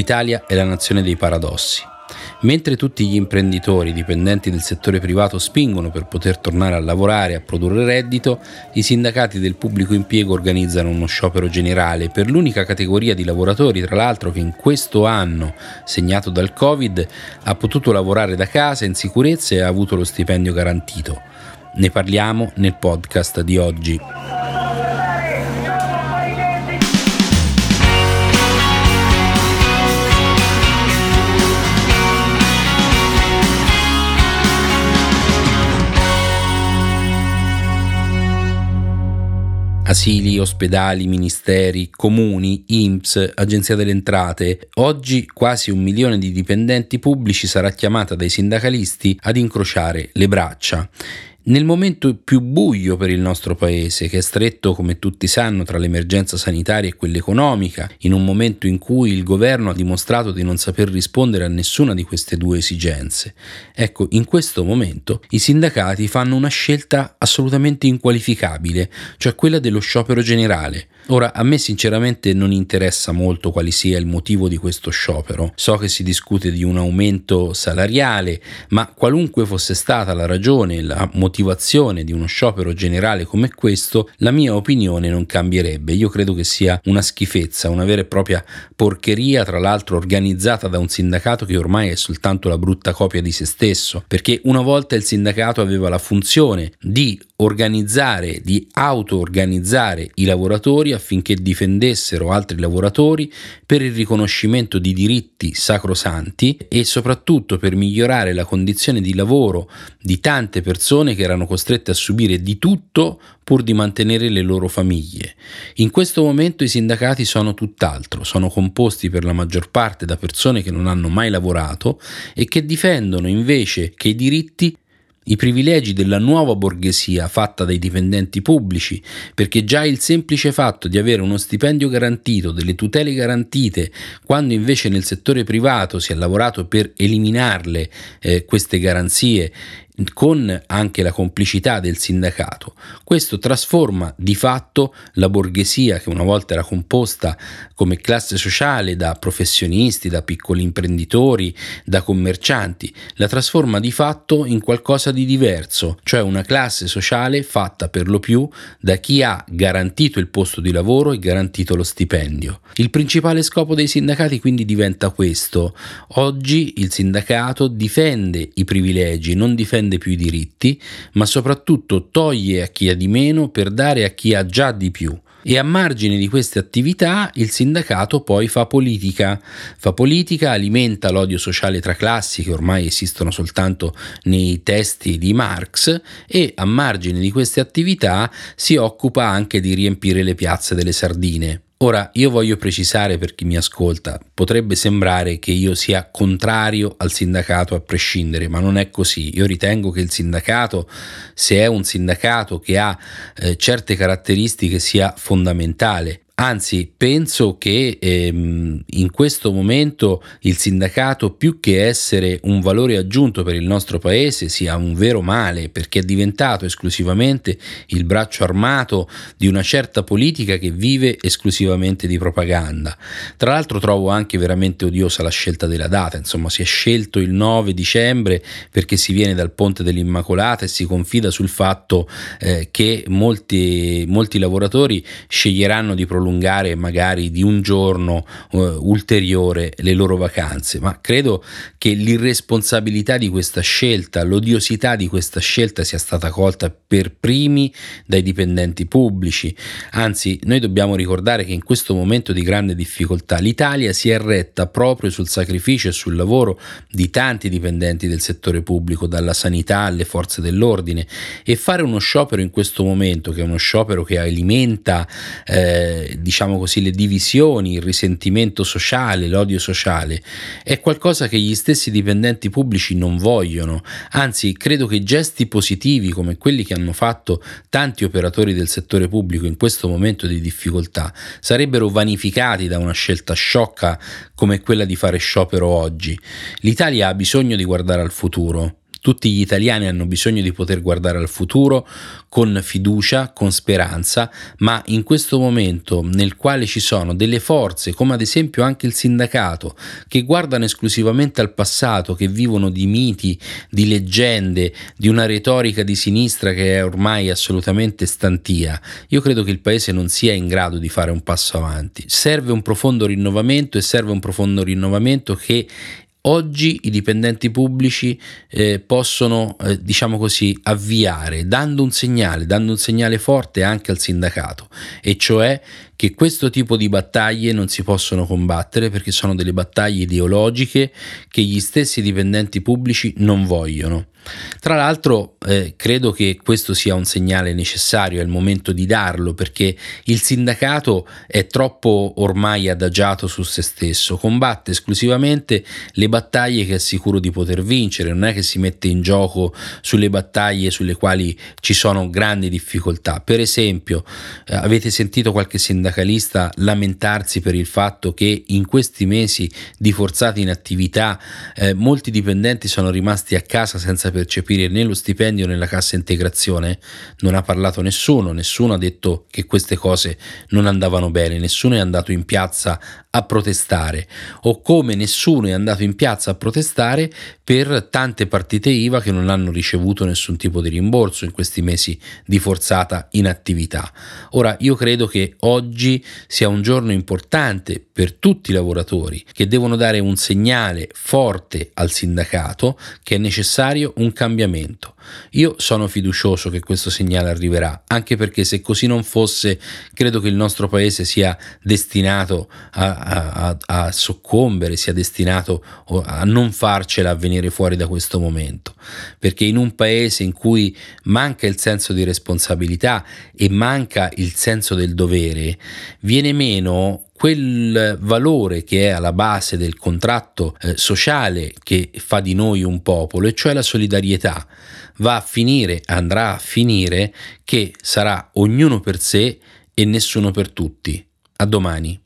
L'Italia è la nazione dei paradossi. Mentre tutti gli imprenditori dipendenti del settore privato spingono per poter tornare a lavorare e a produrre reddito, i sindacati del pubblico impiego organizzano uno sciopero generale per l'unica categoria di lavoratori, tra l'altro, che in questo anno, segnato dal Covid, ha potuto lavorare da casa in sicurezza e ha avuto lo stipendio garantito. Ne parliamo nel podcast di oggi. Asili, ospedali, ministeri, comuni, INPS, Agenzia delle Entrate. Oggi quasi un milione di dipendenti pubblici sarà chiamata dai sindacalisti ad incrociare le braccia. Nel momento più buio per il nostro paese, che è stretto, come tutti sanno, tra l'emergenza sanitaria e quella economica, in un momento in cui il governo ha dimostrato di non saper rispondere a nessuna di queste due esigenze, ecco, in questo momento i sindacati fanno una scelta assolutamente inqualificabile, cioè quella dello sciopero generale. Ora, a me sinceramente non interessa molto quale sia il motivo di questo sciopero. So che si discute di un aumento salariale, ma qualunque fosse stata la ragione, la motivazione di uno sciopero generale come questo, la mia opinione non cambierebbe. Io credo che sia una schifezza, una vera e propria porcheria, tra l'altro organizzata da un sindacato che ormai è soltanto la brutta copia di se stesso, perché una volta il sindacato aveva la funzione di organizzare, di auto-organizzare i lavoratori affinché difendessero altri lavoratori per il riconoscimento di diritti sacrosanti e soprattutto per migliorare la condizione di lavoro di tante persone che erano costrette a subire di tutto pur di mantenere le loro famiglie. In questo momento i sindacati sono tutt'altro, sono composti per la maggior parte da persone che non hanno mai lavorato e che difendono invece che i diritti i privilegi della nuova borghesia fatta dai dipendenti pubblici, perché già il semplice fatto di avere uno stipendio garantito, delle tutele garantite, quando invece nel settore privato si è lavorato per eliminarle eh, queste garanzie con anche la complicità del sindacato. Questo trasforma di fatto la borghesia, che una volta era composta come classe sociale da professionisti, da piccoli imprenditori, da commercianti, la trasforma di fatto in qualcosa di diverso, cioè una classe sociale fatta per lo più da chi ha garantito il posto di lavoro e garantito lo stipendio. Il principale scopo dei sindacati quindi diventa questo. Oggi il sindacato difende i privilegi, non difende rende più i diritti, ma soprattutto toglie a chi ha di meno per dare a chi ha già di più. E a margine di queste attività il sindacato poi fa politica. Fa politica, alimenta l'odio sociale tra classi che ormai esistono soltanto nei testi di Marx e a margine di queste attività si occupa anche di riempire le piazze delle sardine. Ora, io voglio precisare per chi mi ascolta, potrebbe sembrare che io sia contrario al sindacato a prescindere, ma non è così. Io ritengo che il sindacato, se è un sindacato che ha eh, certe caratteristiche, sia fondamentale. Anzi, penso che ehm, in questo momento il sindacato, più che essere un valore aggiunto per il nostro paese, sia un vero male, perché è diventato esclusivamente il braccio armato di una certa politica che vive esclusivamente di propaganda. Tra l'altro trovo anche veramente odiosa la scelta della data, insomma si è scelto il 9 dicembre perché si viene dal Ponte dell'Immacolata e si confida sul fatto eh, che molti, molti lavoratori sceglieranno di prolungare prolungare magari di un giorno uh, ulteriore le loro vacanze, ma credo che l'irresponsabilità di questa scelta, l'odiosità di questa scelta sia stata colta per primi dai dipendenti pubblici. Anzi, noi dobbiamo ricordare che in questo momento di grande difficoltà l'Italia si è retta proprio sul sacrificio e sul lavoro di tanti dipendenti del settore pubblico, dalla sanità alle forze dell'ordine e fare uno sciopero in questo momento, che è uno sciopero che alimenta eh, diciamo così, le divisioni, il risentimento sociale, l'odio sociale, è qualcosa che gli stessi dipendenti pubblici non vogliono. Anzi, credo che gesti positivi come quelli che hanno fatto tanti operatori del settore pubblico in questo momento di difficoltà sarebbero vanificati da una scelta sciocca come quella di fare sciopero oggi. L'Italia ha bisogno di guardare al futuro Tutti gli italiani hanno bisogno di poter guardare al futuro con fiducia, con speranza, ma in questo momento nel quale ci sono delle forze, come ad esempio anche il sindacato, che guardano esclusivamente al passato, che vivono di miti, di leggende, di una retorica di sinistra che è ormai assolutamente stantia, io credo che il paese non sia in grado di fare un passo avanti. Serve un profondo rinnovamento e serve un profondo rinnovamento che Oggi i dipendenti pubblici eh, possono, eh, diciamo così, avviare dando un segnale, dando un segnale forte anche al sindacato, e cioè che questo tipo di battaglie non si possono combattere perché sono delle battaglie ideologiche che gli stessi dipendenti pubblici non vogliono. Tra l'altro eh, credo che questo sia un segnale necessario, è il momento di darlo perché il sindacato è troppo ormai adagiato su se stesso, combatte esclusivamente le battaglie che è sicuro di poter vincere, non è che si mette in gioco sulle battaglie sulle quali ci sono grandi difficoltà. Per esempio, eh, avete sentito qualche sindacalista lamentarsi per il fatto che in questi mesi di forzata inattività eh, molti dipendenti sono rimasti a casa senza percepire né lo stipendio né la cassa integrazione, non ha parlato nessuno, nessuno ha detto che queste cose non andavano bene, nessuno è andato in piazza a protestare o come nessuno è andato in piazza a protestare per tante partite IVA che non hanno ricevuto nessun tipo di rimborso in questi mesi di forzata inattività. Ora io credo che oggi sia un giorno importante per tutti i lavoratori che devono dare un segnale forte al sindacato che è necessario un cambiamento. Io sono fiducioso che questo segnale arriverà, anche perché se così non fosse, credo che il nostro paese sia destinato a, a, soccombere, sia destinato a non farcela venire fuori da questo momento. Perché in un paese in cui manca il senso di responsabilità e manca il senso del dovere, viene meno quel valore che è alla base del contratto eh, sociale che fa di noi un popolo, e cioè la solidarietà, va a finire, andrà a finire che sarà ognuno per sé e nessuno per tutti. A domani.